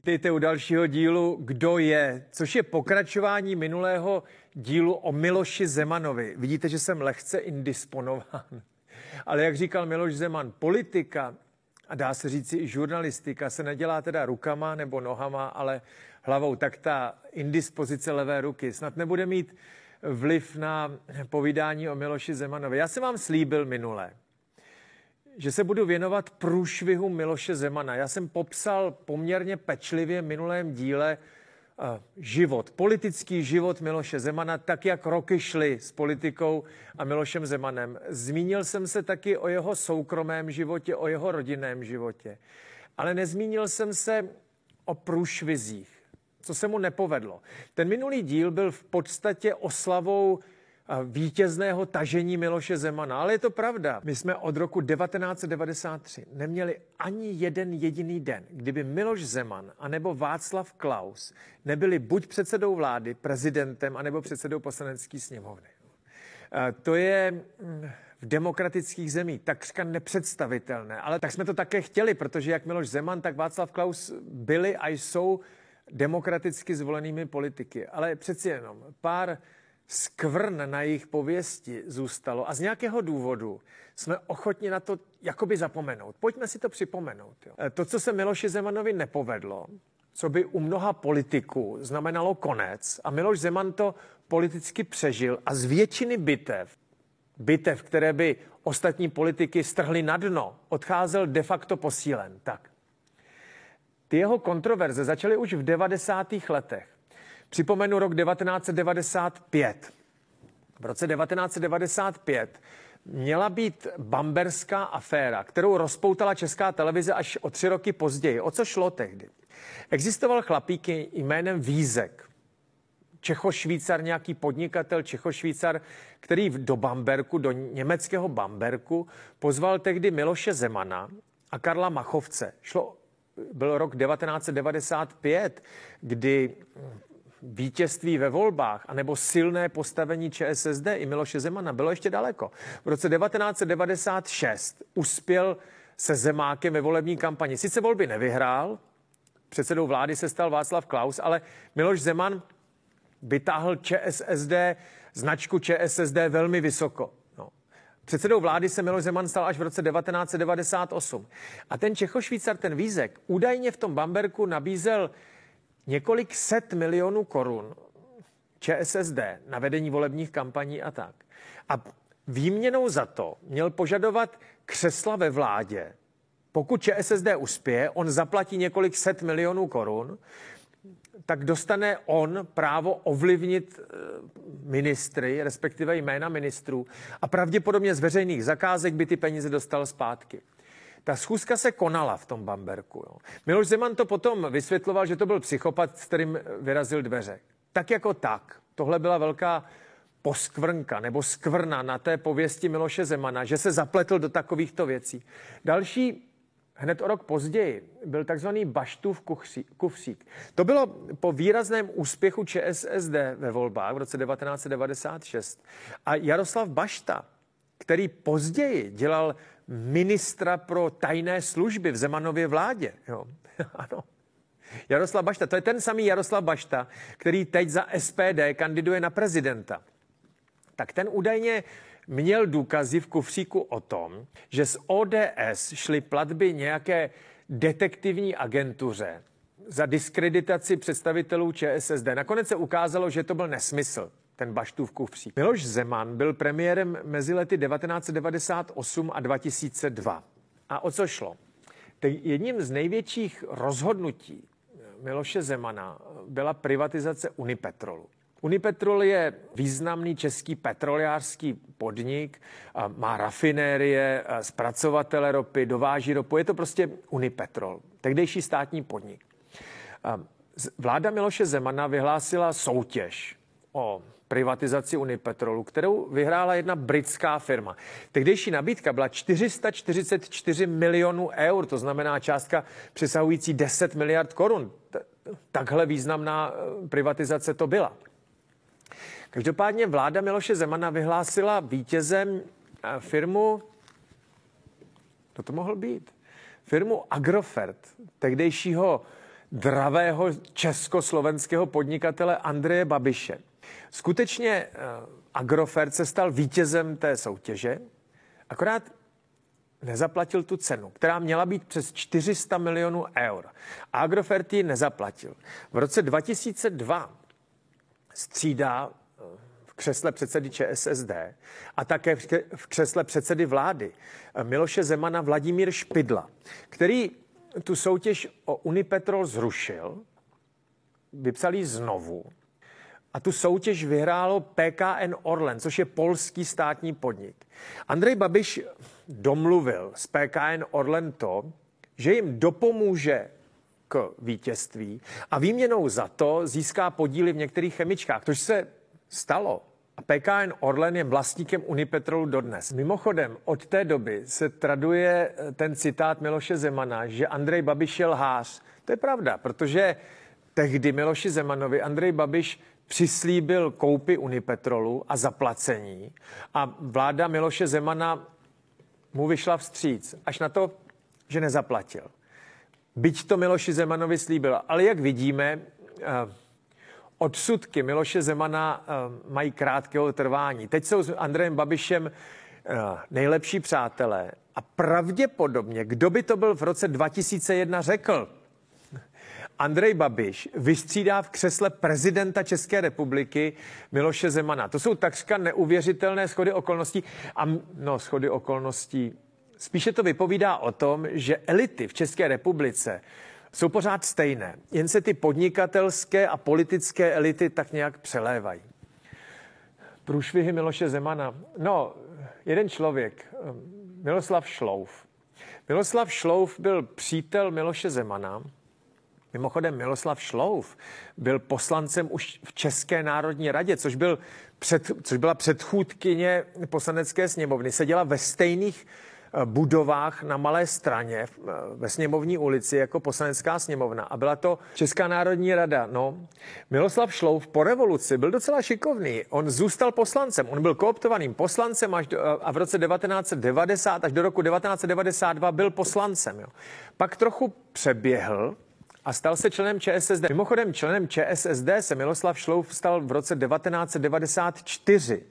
Vítejte u dalšího dílu Kdo je, což je pokračování minulého dílu o Miloši Zemanovi. Vidíte, že jsem lehce indisponován. Ale jak říkal Miloš Zeman, politika a dá se říci i žurnalistika se nedělá teda rukama nebo nohama, ale hlavou. Tak ta indispozice levé ruky snad nebude mít vliv na povídání o Miloši Zemanovi. Já jsem vám slíbil minule, že se budu věnovat průšvihu Miloše Zemana. Já jsem popsal poměrně pečlivě v minulém díle eh, život, politický život Miloše Zemana, tak jak roky šly s politikou a Milošem Zemanem. Zmínil jsem se taky o jeho soukromém životě, o jeho rodinném životě. Ale nezmínil jsem se o průšvizích, co se mu nepovedlo. Ten minulý díl byl v podstatě oslavou vítězného tažení Miloše Zemana. Ale je to pravda. My jsme od roku 1993 neměli ani jeden jediný den, kdyby Miloš Zeman anebo Václav Klaus nebyli buď předsedou vlády, prezidentem, anebo předsedou poslanecké sněmovny. To je mm, v demokratických zemích takřka nepředstavitelné. Ale tak jsme to také chtěli, protože jak Miloš Zeman, tak Václav Klaus byli a jsou demokraticky zvolenými politiky. Ale přeci jenom pár skvrn na jejich pověsti zůstalo a z nějakého důvodu jsme ochotni na to jakoby zapomenout. Pojďme si to připomenout. Jo. E, to, co se Miloši Zemanovi nepovedlo, co by u mnoha politiků znamenalo konec a Miloš Zeman to politicky přežil a z většiny bitev, bitev, které by ostatní politiky strhly na dno, odcházel de facto posílen. Tak. Ty jeho kontroverze začaly už v 90. letech. Připomenu rok 1995. V roce 1995 měla být bamberská aféra, kterou rozpoutala česká televize až o tři roky později. O co šlo tehdy? Existoval chlapík jménem Vízek. Čechošvýcar, nějaký podnikatel Čechošvýcar, který do Bamberku, do německého Bamberku, pozval tehdy Miloše Zemana a Karla Machovce. Šlo, byl rok 1995, kdy vítězství ve volbách anebo silné postavení ČSSD i Miloše Zemana bylo ještě daleko. V roce 1996 uspěl se Zemákem ve volební kampani. Sice volby nevyhrál, předsedou vlády se stal Václav Klaus, ale Miloš Zeman vytáhl ČSSD, značku ČSSD velmi vysoko. No. Předsedou vlády se Miloš Zeman stal až v roce 1998. A ten Čechošvýcar, ten Vízek, údajně v tom Bamberku nabízel několik set milionů korun ČSSD na vedení volebních kampaní a tak. A výměnou za to měl požadovat křesla ve vládě. Pokud ČSSD uspěje, on zaplatí několik set milionů korun, tak dostane on právo ovlivnit eh, ministry, respektive jména ministrů a pravděpodobně z veřejných zakázek by ty peníze dostal zpátky. Ta schůzka se konala v tom Bamberku. Jo. Miloš Zeman to potom vysvětloval, že to byl psychopat, s kterým vyrazil dveře. Tak jako tak. Tohle byla velká poskvrnka nebo skvrna na té pověsti Miloše Zemana, že se zapletl do takovýchto věcí. Další Hned o rok později byl takzvaný Baštův kufřík. To bylo po výrazném úspěchu ČSSD ve volbách v roce 1996. A Jaroslav Bašta, který později dělal ministra pro tajné služby v Zemanově vládě. Jo. ano. Jaroslav Bašta, to je ten samý Jaroslav Bašta, který teď za SPD kandiduje na prezidenta. Tak ten údajně měl důkazy v kufříku o tom, že z ODS šly platby nějaké detektivní agentuře za diskreditaci představitelů ČSSD. Nakonec se ukázalo, že to byl nesmysl ten Baštův kufřík. Miloš Zeman byl premiérem mezi lety 1998 a 2002. A o co šlo? Jedním z největších rozhodnutí Miloše Zemana byla privatizace Unipetrolu. Unipetrol je významný český petroliářský podnik, má rafinérie, zpracovatele ropy, dováží ropu. Je to prostě Unipetrol, tehdejší státní podnik. Vláda Miloše Zemana vyhlásila soutěž o privatizaci Unipetrolu, kterou vyhrála jedna britská firma. Tehdejší nabídka byla 444 milionů eur, to znamená částka přesahující 10 miliard korun. Takhle významná eh, privatizace to byla. Každopádně vláda Miloše Zemana vyhlásila vítězem eh, firmu, kdo to mohl být? Firmu Agrofert, tehdejšího dravého československého podnikatele Andreje Babiše. Skutečně eh, Agrofert se stal vítězem té soutěže, akorát nezaplatil tu cenu, která měla být přes 400 milionů eur. A Agrofert ji nezaplatil. V roce 2002 střídá eh, v křesle předsedy ČSSD a také v křesle předsedy vlády eh, Miloše Zemana Vladimír Špidla, který tu soutěž o Unipetrol zrušil, vypsal ji znovu a tu soutěž vyhrálo PKN Orlen, což je polský státní podnik. Andrej Babiš domluvil s PKN Orlen to, že jim dopomůže k vítězství a výměnou za to získá podíly v některých chemičkách, což se stalo. A PKN Orlen je vlastníkem Unipetrolu dodnes. Mimochodem, od té doby se traduje ten citát Miloše Zemana, že Andrej Babiš je lhář. To je pravda, protože tehdy Miloši Zemanovi Andrej Babiš přislíbil koupy Unipetrolu a zaplacení a vláda Miloše Zemana mu vyšla vstříc, až na to, že nezaplatil. Byť to Miloši Zemanovi slíbil. Ale jak vidíme, eh, odsudky Miloše Zemana eh, mají krátkého trvání. Teď jsou s Andrejem Babišem eh, nejlepší přátelé a pravděpodobně, kdo by to byl v roce 2001 řekl, Andrej Babiš vystřídá v křesle prezidenta České republiky Miloše Zemana. To jsou takřka neuvěřitelné schody okolností. A no, schody okolností. Spíše to vypovídá o tom, že elity v České republice jsou pořád stejné, jen se ty podnikatelské a politické elity tak nějak přelévají. Průšvihy Miloše Zemana. No, jeden člověk, Miloslav Šlouf. Miloslav Šlouf byl přítel Miloše Zemana, Mimochodem Miloslav Šlouf byl poslancem už v České národní radě, což, byl před, což byla předchůdkyně poslanecké sněmovny. Seděla ve stejných eh, budovách na Malé straně eh, ve sněmovní ulici jako poslanecká sněmovna a byla to Česká národní rada. No, Miloslav Šlouf po revoluci byl docela šikovný. On zůstal poslancem. On byl kooptovaným poslancem až do, eh, a v roce 1990 až do roku 1992 byl poslancem. Jo. Pak trochu přeběhl a stal se členem ČSSD. Mimochodem členem ČSSD se Miloslav Šlouf stal v roce 1994.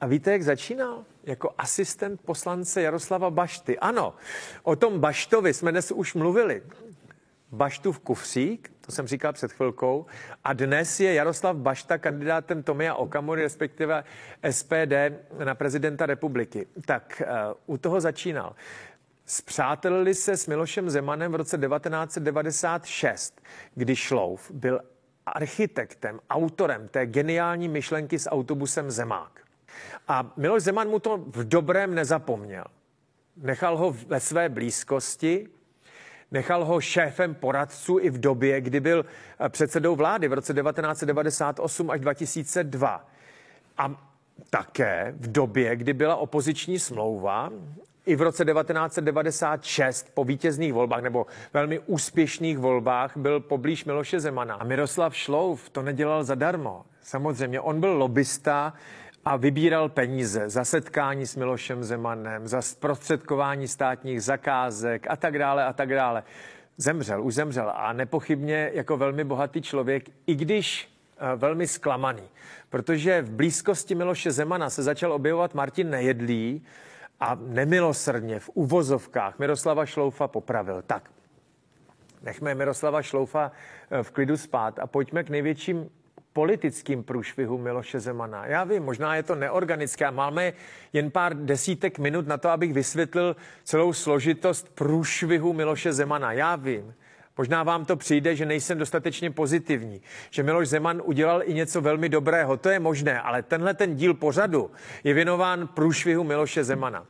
A víte, jak začínal? Jako asistent poslance Jaroslava Bašty. Ano, o tom Baštovi jsme dnes už mluvili. Baštův kufřík, to jsem říkal před chvilkou, a dnes je Jaroslav Bašta kandidátem Tomia Okamury, respektive SPD na prezidenta republiky. Tak uh, u toho začínal. Spřátelili se s Milošem Zemanem v roce 1996, kdy Šlouf byl architektem, autorem té geniální myšlenky s autobusem Zemák. A Miloš Zeman mu to v dobrém nezapomněl. Nechal ho ve své blízkosti, nechal ho šéfem poradců i v době, kdy byl eh, předsedou vlády v roce 1998 až 2002. A také v době, kdy byla opoziční smlouva i v roce 1996 po vítězných volbách nebo velmi úspěšných volbách byl poblíž Miloše Zemana. A Miroslav Šlouf to nedělal zadarmo. Samozřejmě, on byl lobista a vybíral peníze za setkání s Milošem Zemanem, za zprostředkování státních zakázek a tak dále a tak dále. Zemřel, už zemřel a nepochybně jako velmi bohatý člověk, i když eh, velmi zklamaný, protože v blízkosti Miloše Zemana se začal objevovat Martin Nejedlý, a nemilosrdně v uvozovkách Miroslava Šloufa popravil. Tak, nechme Miroslava Šloufa eh, v klidu spát a pojďme k největším politickým průšvihu Miloše Zemana. Já vím, možná je to neorganické. Máme jen pár desítek minut na to, abych vysvětlil celou složitost průšvihu Miloše Zemana. Já vím. Možná vám to přijde, že nejsem dostatečně pozitivní, že Miloš Zeman udělal i něco velmi dobrého. To je možné, ale tenhle ten díl pořadu je věnován průšvihu Miloše Zemana.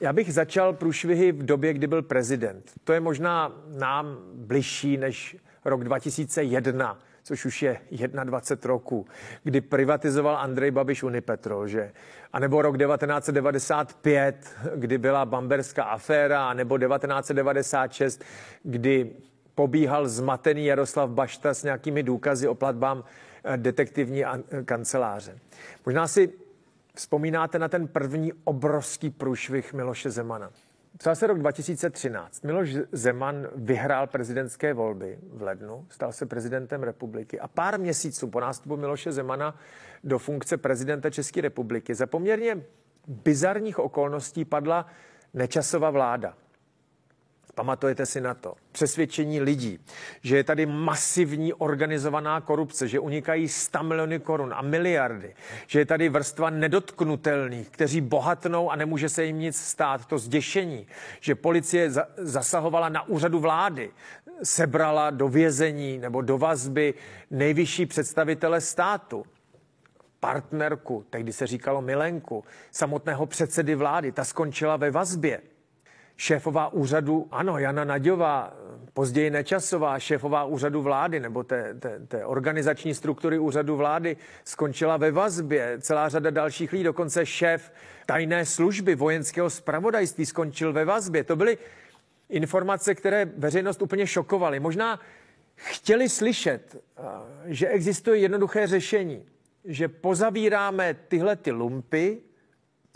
Já bych začal průšvihy v době, kdy byl prezident. To je možná nám bližší než rok 2001, což už je 21 roku, kdy privatizoval Andrej Babiš Unipetrol, že? A nebo rok 1995, kdy byla bamberská aféra, a nebo 1996, kdy pobíhal zmatený Jaroslav Bašta s nějakými důkazy o platbám eh, detektivní kanceláře. Možná si vzpomínáte na ten první obrovský průšvih Miloše Zemana. Psal se rok 2013. Miloš Zeman vyhrál prezidentské volby v lednu, stal se prezidentem republiky a pár měsíců po nástupu Miloše Zemana do funkce prezidenta České republiky za poměrně bizarních okolností padla nečasová vláda. Pamatujete si na to. Přesvědčení lidí, že je tady masivní organizovaná korupce, že unikají 100 miliony korun a miliardy, že je tady vrstva nedotknutelných, kteří bohatnou a nemůže se jim nic stát. To zděšení, že policie zasahovala na úřadu vlády, sebrala do vězení nebo do vazby nejvyšší představitele státu partnerku, tehdy se říkalo milenku, samotného předsedy vlády, ta skončila ve vazbě šéfová úřadu, ano, Jana Naďová, později Nečasová, šéfová úřadu vlády nebo té, té, té organizační struktury úřadu vlády skončila ve vazbě. Celá řada dalších lidí, dokonce šéf tajné služby vojenského spravodajství skončil ve vazbě. To byly informace, které veřejnost úplně šokovaly. Možná chtěli slyšet, že existuje jednoduché řešení, že pozavíráme tyhle ty lumpy,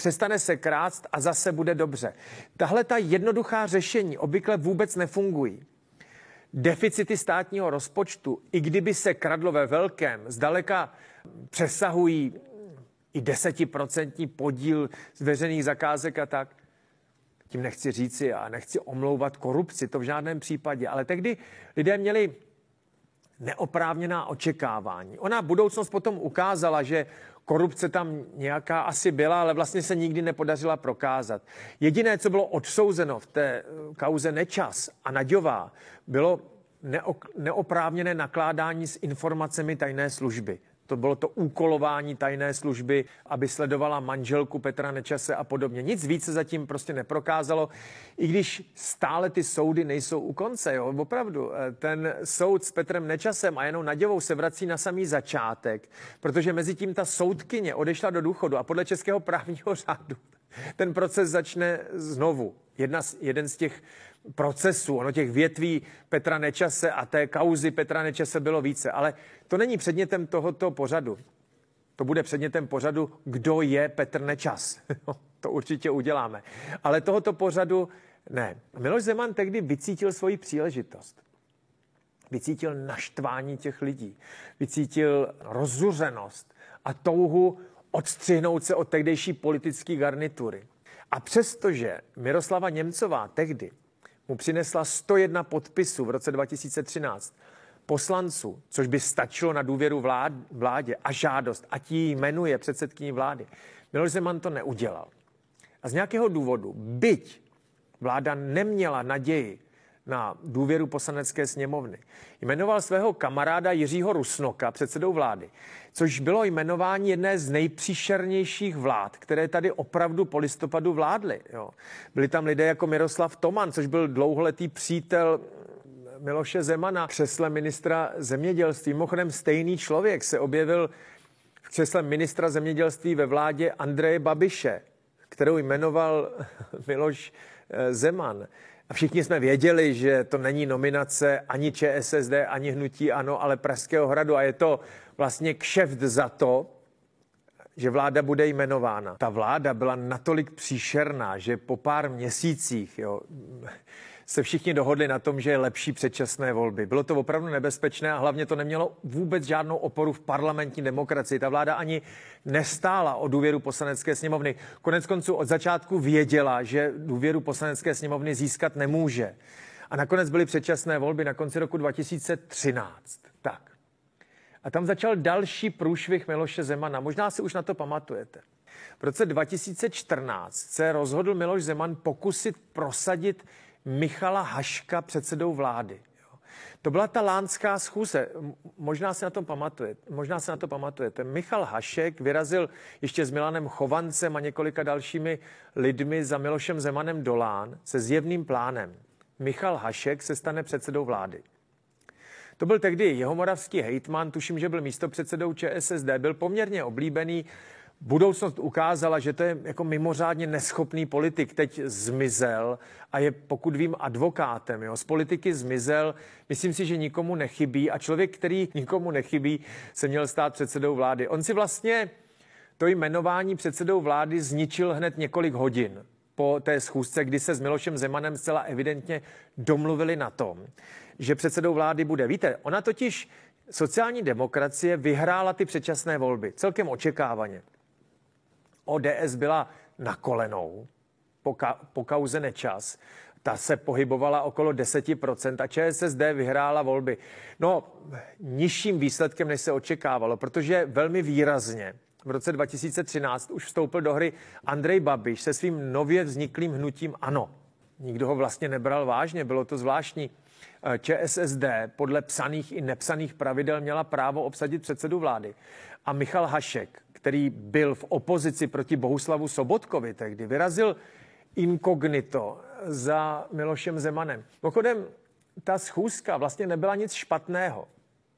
přestane se krást a zase bude dobře. Tahle ta jednoduchá řešení obvykle vůbec nefungují. Deficity státního rozpočtu, i kdyby se kradlo ve velkém, zdaleka přesahují i desetiprocentní podíl z veřejných zakázek a tak. Tím nechci říci a nechci omlouvat korupci, to v žádném případě, ale tehdy lidé měli neoprávněná očekávání. Ona budoucnost potom ukázala, že korupce tam nějaká asi byla, ale vlastně se nikdy nepodařila prokázat. Jediné, co bylo odsouzeno v té eh, kauze Nečas a Naďová, bylo neoprávněné nakládání s informacemi tajné služby. To bylo to úkolování tajné služby, aby sledovala manželku Petra Nečase a podobně. Nic víc se zatím prostě neprokázalo, i když stále ty soudy nejsou u konce. Jo? Opravdu, eh, ten soud s Petrem Nečasem a jenom Naděvou se vrací na samý začátek, protože mezi tím ta soudkyně odešla do důchodu a podle českého právního řádu ten proces začne znovu. Jedna z, jeden z těch procesů, ono těch větví Petra Nečase a té kauzy Petra Nečase bylo více, ale to není předmětem tohoto pořadu. To bude předmětem pořadu, kdo je Petr Nečas. to určitě uděláme. Ale tohoto pořadu ne. Miloš Zeman tehdy vycítil svoji příležitost. Vycítil naštvání těch lidí. Vycítil rozuřenost a touhu odstřihnout se od tehdejší politické garnitury. A přestože Miroslava Němcová tehdy mu přinesla 101 podpisů v roce 2013 poslanců, což by stačilo na důvěru vlád, vládě a žádost, a ti jmenuje předsedkyní vlády. Miloš Zeman to neudělal. A z nějakého důvodu, byť vláda neměla naději na důvěru poslanecké sněmovny. Jmenoval svého kamaráda Jiřího Rusnoka předsedou vlády, což bylo jmenování jedné z nejpříšernějších vlád, které tady opravdu po listopadu vládly. Jo. Byli tam lidé jako Miroslav Toman, což byl dlouholetý přítel Miloše Zemana, křesle ministra zemědělství. Mimochodem stejný člověk se objevil v křesle ministra zemědělství ve vládě Andreje Babiše, kterou jmenoval Miloš eh, Zeman. A všichni jsme věděli, že to není nominace ani ČSSD, ani Hnutí Ano, ale Pražského hradu. A je to vlastně kšeft za to, že vláda bude jmenována. Ta vláda byla natolik příšerná, že po pár měsících jo, se všichni dohodli na tom, že je lepší předčasné volby. Bylo to opravdu nebezpečné a hlavně to nemělo vůbec žádnou oporu v parlamentní demokracii. Ta vláda ani nestála o důvěru poslanecké sněmovny. Konec konců od začátku věděla, že důvěru poslanecké sněmovny získat nemůže. A nakonec byly předčasné volby na konci roku 2013. Tak. A tam začal další průšvih Miloše Zemana. Možná si už na to pamatujete. V roce 2014 se rozhodl Miloš Zeman pokusit prosadit Michala Haška předsedou vlády. To byla ta lánská schůze. Možná se na to pamatujete. Možná se na to pamatujete. Michal Hašek vyrazil ještě s Milanem Chovancem a několika dalšími lidmi za Milošem Zemanem do Lán se zjevným plánem. Michal Hašek se stane předsedou vlády. To byl tehdy jeho moravský hejtman, tuším, že byl místopředsedou ČSSD, byl poměrně oblíbený budoucnost ukázala, že to je jako mimořádně neschopný politik. Teď zmizel a je, pokud vím, advokátem. Jo. Z politiky zmizel, myslím si, že nikomu nechybí a člověk, který nikomu nechybí, se měl stát předsedou vlády. On si vlastně to jmenování předsedou vlády zničil hned několik hodin. po té schůzce, kdy se s Milošem Zemanem zcela evidentně domluvili na tom, že předsedou vlády bude. Víte, ona totiž sociální demokracie vyhrála ty předčasné volby celkem očekávaně. ODS byla na kolenou po, ka- po kauze Nečas. Ta se pohybovala okolo 10% a ČSSD vyhrála volby. No, nižším výsledkem, než se očekávalo, protože velmi výrazně v roce 2013 už vstoupil do hry Andrej Babiš se svým nově vzniklým hnutím ANO. Nikdo ho vlastně nebral vážně, bylo to zvláštní. ČSSD podle psaných i nepsaných pravidel měla právo obsadit předsedu vlády. A Michal Hašek, který byl v opozici proti Bohuslavu Sobotkovi tehdy, vyrazil inkognito za Milošem Zemanem. Pochodem, ta schůzka vlastně nebyla nic špatného.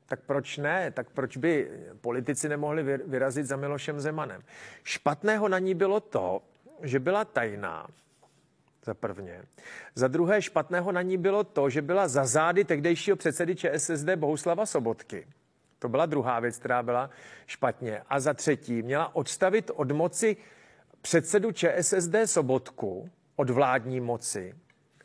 Tak proč ne? Tak proč by politici nemohli vyrazit za Milošem Zemanem? Špatného na ní bylo to, že byla tajná, za prvně. Za druhé špatného na ní bylo to, že byla za zády tehdejšího předsedy ČSSD Bohuslava Sobotky. To byla druhá věc, která byla špatně. A za třetí měla odstavit od moci předsedu ČSSD Sobotku od vládní moci.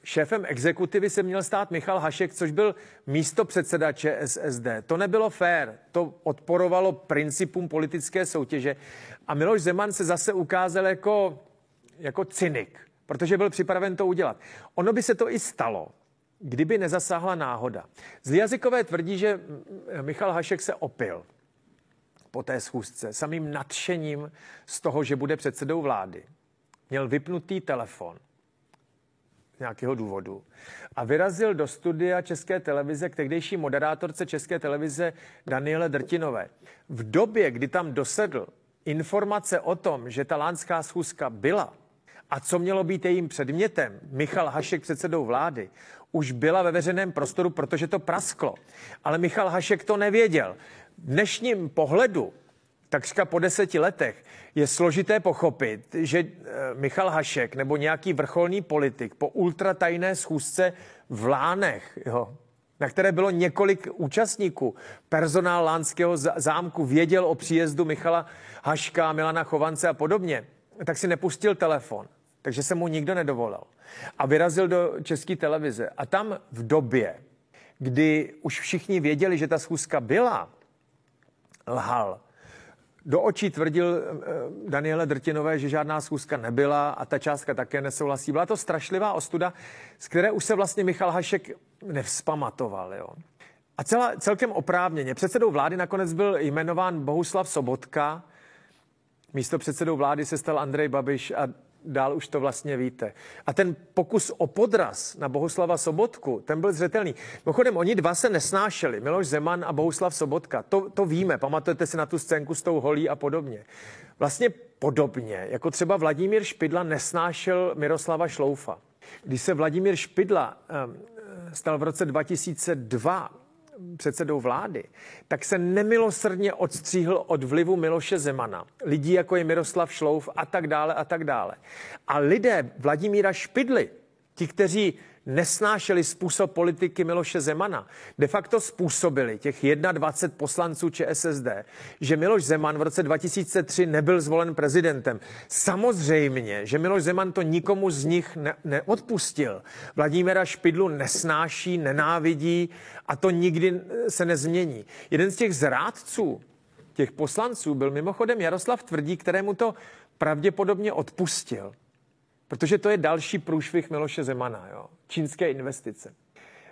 Šéfem exekutivy se měl stát Michal Hašek, což byl místo předseda ČSSD. To nebylo fér, to odporovalo principům politické soutěže. A Miloš Zeman se zase ukázal jako, jako cynik, protože byl připraven to udělat. Ono by se to i stalo, kdyby nezasáhla náhoda. Zlí tvrdí, že Michal Hašek se opil po té schůzce samým nadšením z toho, že bude předsedou vlády. Měl vypnutý telefon z nějakého důvodu a vyrazil do studia České televize k tehdejší moderátorce České televize Daniele Drtinové. V době, kdy tam dosedl informace o tom, že ta lánská schůzka byla a co mělo být jejím předmětem, Michal Hašek předsedou vlády, už byla ve veřejném prostoru, protože to prasklo. Ale Michal Hašek to nevěděl. V dnešním pohledu, takřka po deseti letech, je složité pochopit, že eh, Michal Hašek nebo nějaký vrcholný politik po ultratajné schůzce v Lánech, jo, na které bylo několik účastníků, personál Lánského zámku věděl o příjezdu Michala Haška, Milana Chovance a podobně, tak si nepustil telefon. Takže se mu nikdo nedovolil. A vyrazil do české televize. A tam v době, kdy už všichni věděli, že ta schůzka byla, lhal. Do očí tvrdil eh, Daniele Drtinové, že žádná schůzka nebyla a ta částka také nesouhlasí. Byla to strašlivá ostuda, z které už se vlastně Michal Hašek nevzpamatoval. Jo. A celá, celkem oprávněně. Předsedou vlády nakonec byl jmenován Bohuslav Sobotka, místo předsedou vlády se stal Andrej Babiš a dál už to vlastně víte. A ten pokus o podraz na Bohuslava Sobotku, ten byl zřetelný. Mimochodem, oni dva se nesnášeli, Miloš Zeman a Bohuslav Sobotka. To, to víme, pamatujete si na tu scénku s tou holí a podobně. Vlastně podobně, jako třeba Vladimír Špidla nesnášel Miroslava Šloufa. Když se Vladimír Špidla um, stal v roce 2002 předsedou vlády, tak se nemilosrdně odstříhl od vlivu Miloše Zemana. Lidí jako je Miroslav Šlouf a tak dále a tak dále. A lidé Vladimíra Špidly, ti, kteří nesnášeli způsob politiky Miloše Zemana, de facto způsobili těch 21 poslanců ČSSD, že Miloš Zeman v roce 2003 nebyl zvolen prezidentem. Samozřejmě, že Miloš Zeman to nikomu z nich ne- neodpustil. Vladimíra Špidlu nesnáší, nenávidí a to nikdy se nezmění. Jeden z těch zrádců, těch poslanců byl mimochodem Jaroslav Tvrdí, kterému to pravděpodobně odpustil. Protože to je další průšvih Miloše Zemana, jo? čínské investice.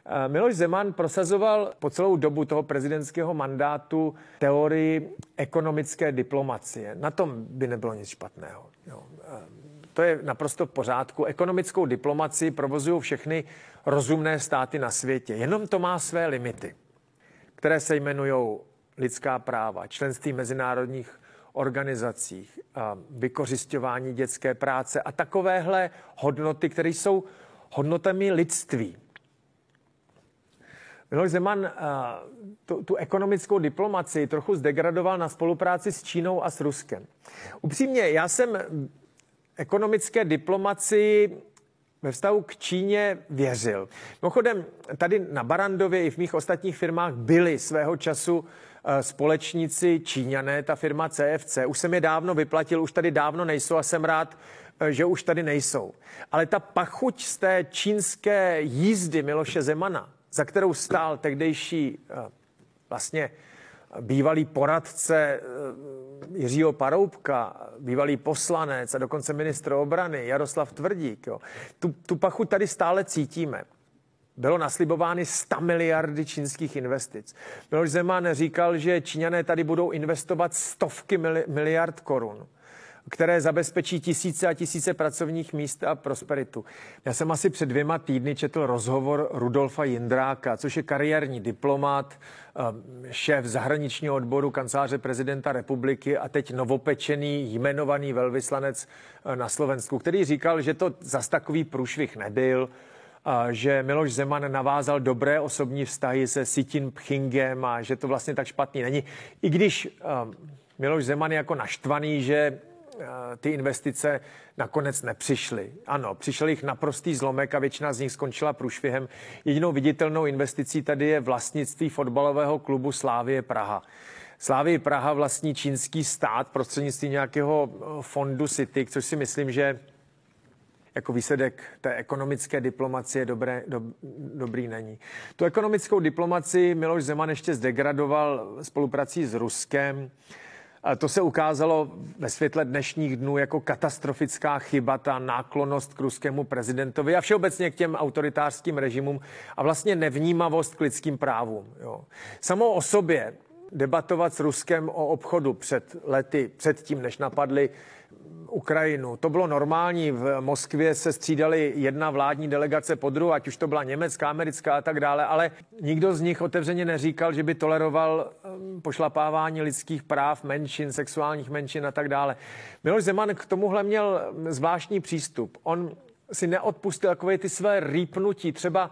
Eh, Miloš Zeman prosazoval po celou dobu toho prezidentského mandátu teorii ekonomické diplomacie. Na tom by nebylo nic špatného. Jo. Eh, to je naprosto v pořádku. Ekonomickou diplomaci provozují všechny rozumné státy na světě. Jenom to má své limity, které se jmenují lidská práva, členství mezinárodních organizacích, vykořišťování dětské práce a takovéhle hodnoty, které jsou hodnotami lidství. Miloš Zeman tu, tu ekonomickou diplomaci trochu zdegradoval na spolupráci s Čínou a s Ruskem. Upřímně, já jsem ekonomické diplomaci ve vztahu k Číně věřil. Mimochodem, tady na Barandově i v mých ostatních firmách byly svého času Eh, společníci Číňané, ta firma CFC. Už jsem je dávno vyplatil, už tady dávno nejsou a jsem rád, eh, že už tady nejsou. Ale ta pachuť z té čínské jízdy Miloše Zemana, za kterou stál tehdejší eh, vlastně bývalý poradce eh, Jiřího Paroubka, bývalý poslanec a dokonce ministr obrany Jaroslav Tvrdík. Jo. Tu, tu pachu tady stále cítíme. Bylo naslibovány 100 miliardy čínských investic. Miloš Zeman říkal, že Číňané tady budou investovat stovky miliard korun které zabezpečí tisíce a tisíce pracovních míst a prosperitu. Já jsem asi před dvěma týdny četl rozhovor Rudolfa Jindráka, což je kariérní diplomat, um, šéf zahraničního odboru kanceláře prezidenta republiky a teď novopečený jmenovaný velvyslanec uh, na Slovensku, který říkal, že to zas takový průšvih nebyl, že Miloš Zeman navázal dobré osobní vztahy se Sitin Pchingem a že to vlastně tak špatný není. I když um, Miloš Zeman je jako naštvaný, že Eh, ty investice nakonec nepřišly. Ano, přišel jich naprostý zlomek a většina z nich skončila průšvihem. Jedinou viditelnou investicí tady je vlastnictví fotbalového klubu Slávie Praha. Slávie Praha vlastní čínský stát prostřednictvím nějakého eh, fondu City, což si myslím, že jako výsledek té ekonomické diplomacie dobré, do, dobrý není. Tu ekonomickou diplomaci Miloš Zeman ještě zdegradoval spoluprací s Ruskem. A to se ukázalo ve světle dnešních dnů jako katastrofická chyba, ta náklonost k ruskému prezidentovi a všeobecně k těm autoritářským režimům a vlastně nevnímavost k lidským právům. Jo. Samo o sobě debatovat s Ruskem o obchodu před lety, před tím, než napadli Ukrajinu. To bylo normální. V Moskvě se střídali jedna vládní delegace po druhé, ať už to byla německá, americká a tak dále, ale nikdo z nich otevřeně neříkal, že by toleroval um, pošlapávání lidských práv, menšin, sexuálních menšin a tak dále. Miloš Zeman k tomuhle měl zvláštní přístup. On si neodpustil takové ty své rýpnutí, třeba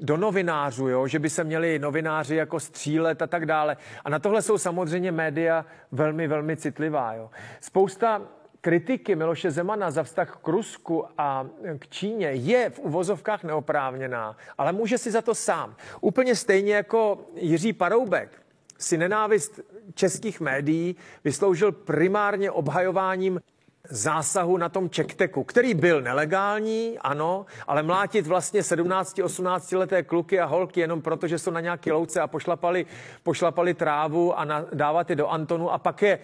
do novinářů, jo? že by se měli novináři jako střílet a tak dále. A na tohle jsou samozřejmě média velmi, velmi citlivá. Jo? Spousta kritiky Miloše Zemana za vztah k Rusku a k Číně je v uvozovkách neoprávněná, ale může si za to sám. Úplně stejně jako Jiří Paroubek si nenávist českých médií vysloužil primárně obhajováním zásahu na tom čekteku, který byl nelegální, ano, ale mlátit vlastně 17-18 leté kluky a holky jenom proto, že jsou na nějaké louce a pošlapali, pošlapali trávu a na, dávat je do Antonu a pak je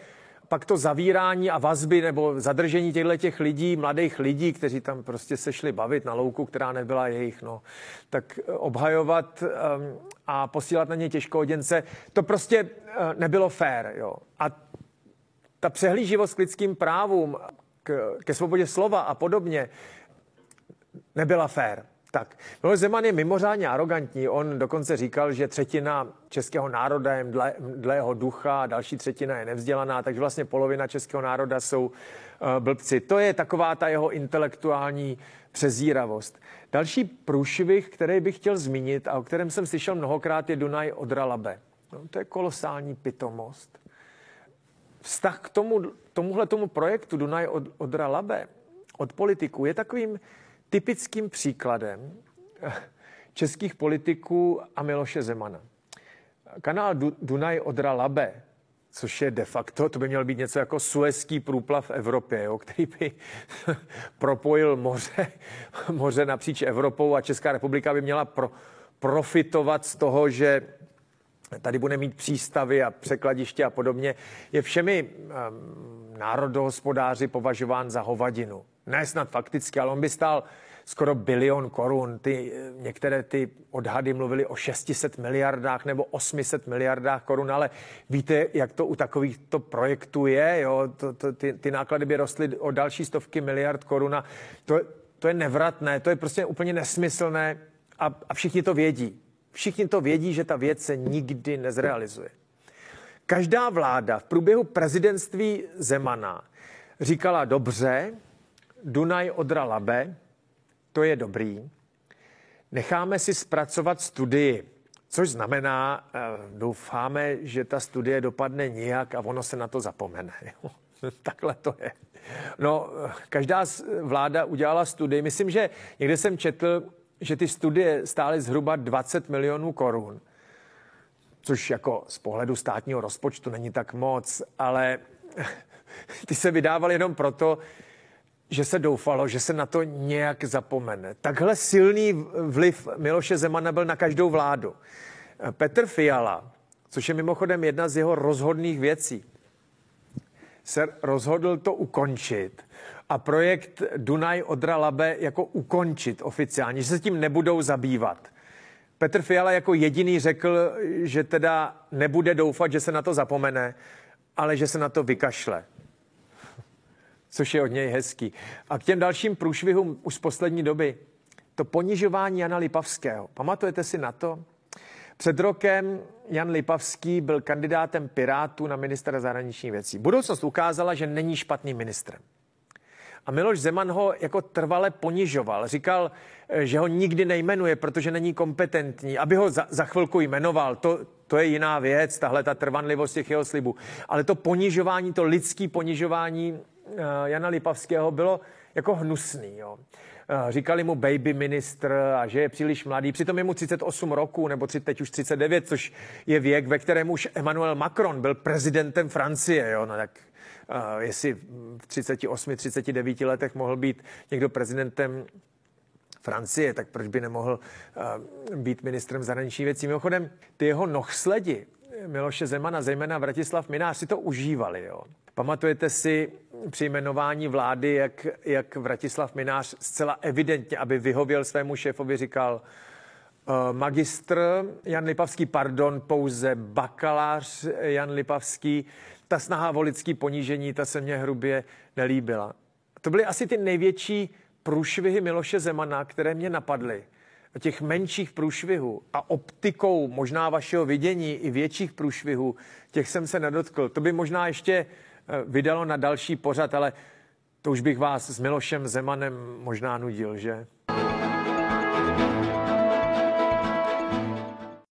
pak to zavírání a vazby nebo zadržení těchto těch lidí, mladých lidí, kteří tam prostě se šli bavit na louku, která nebyla jejich, no, tak eh, obhajovat um, a posílat na ně těžkoděnce, to prostě uh, nebylo fér. Jo. A ta přehlíživost k lidským právům, k, ke svobodě slova a podobně, nebyla fér. Tak, Miloš Zeman je mimořádně arrogantní. On dokonce říkal, že třetina českého národa je dle, dle jeho ducha další třetina je nevzdělaná, takže vlastně polovina českého národa jsou uh, blbci. To je taková ta jeho intelektuální přezíravost. Další průšvih, který bych chtěl zmínit a o kterém jsem slyšel mnohokrát, je Dunaj Odra Labe. No, to je kolosální pitomost. Vztah k tomu, tomuhle tomu projektu Dunaj Odra Labe od politiků je takovým typickým příkladem českých politiků a Miloše Zemana. Kanál Dunaj Odra Labe, což je de facto, to by měl být něco jako suezký průplav v Evropě, jo, který by propojil moře, moře napříč Evropou a Česká republika by měla pro, profitovat z toho, že tady bude mít přístavy a překladiště a podobně, je všemi um, národohospodáři považován za hovadinu. Ne snad fakticky, ale on by stál skoro bilion korun. Ty, některé ty odhady mluvily o 600 miliardách nebo 800 miliardách korun, ale víte, jak to u takovýchto projektů je? Jo? To, to, ty, ty náklady by rostly o další stovky miliard korun to, to je nevratné, to je prostě úplně nesmyslné a, a všichni to vědí. Všichni to vědí, že ta věc se nikdy nezrealizuje. Každá vláda v průběhu prezidentství Zemana říkala dobře, Dunaj Odra Labe, to je dobrý. Necháme si zpracovat studii, což znamená, eh, doufáme, že ta studie dopadne nijak a ono se na to zapomene. Takhle to je. No, každá vláda udělala studii. Myslím, že někde jsem četl, že ty studie stály zhruba 20 milionů korun, což jako z pohledu státního rozpočtu není tak moc, ale ty se vydávaly jenom proto, že se doufalo, že se na to nějak zapomene. Takhle silný vliv Miloše Zemana byl na každou vládu. Petr Fiala, což je mimochodem jedna z jeho rozhodných věcí, se rozhodl to ukončit a projekt Dunaj Odra Labe jako ukončit oficiálně, že se tím nebudou zabývat. Petr Fiala jako jediný řekl, že teda nebude doufat, že se na to zapomene, ale že se na to vykašle. Což je od něj hezký. A k těm dalším průšvihům už z poslední doby. To ponižování Jana Lipavského. Pamatujete si na to? Před rokem Jan Lipavský byl kandidátem Pirátů na ministra zahraničních věcí. Budoucnost ukázala, že není špatným ministrem. A Miloš Zeman ho jako trvale ponižoval. Říkal, že ho nikdy nejmenuje, protože není kompetentní. Aby ho za, za chvilku jmenoval, to, to je jiná věc, tahle ta trvanlivost těch jeho slibů. Ale to ponižování, to lidský ponižování uh, Jana Lipavského bylo jako hnusný. Jo. Uh, říkali mu baby ministr a že je příliš mladý. Přitom je mu 38 roku, nebo teď už 39, což je věk, ve kterém už Emmanuel Macron byl prezidentem Francie. Jo. No, tak jestli v 38, 39 letech mohl být někdo prezidentem Francie, tak proč by nemohl uh, být ministrem zahraničních věcí? Mimochodem, ty jeho nohsledi Miloše Zemana, zejména Vratislav Minář, si to užívali. Jo. Pamatujete si při jmenování vlády, jak, jak Vratislav Minář zcela evidentně, aby vyhověl svému šéfovi, říkal, uh, magistr Jan Lipavský, pardon, pouze bakalář Jan Lipavský, ta snaha o lidský ponížení, ta se mně hrubě nelíbila. To byly asi ty největší průšvihy Miloše Zemana, které mě napadly. Těch menších průšvihů a optikou možná vašeho vidění i větších průšvihů, těch jsem se nedotkl. To by možná ještě eh, vydalo na další pořad, ale to už bych vás s Milošem Zemanem možná nudil, že?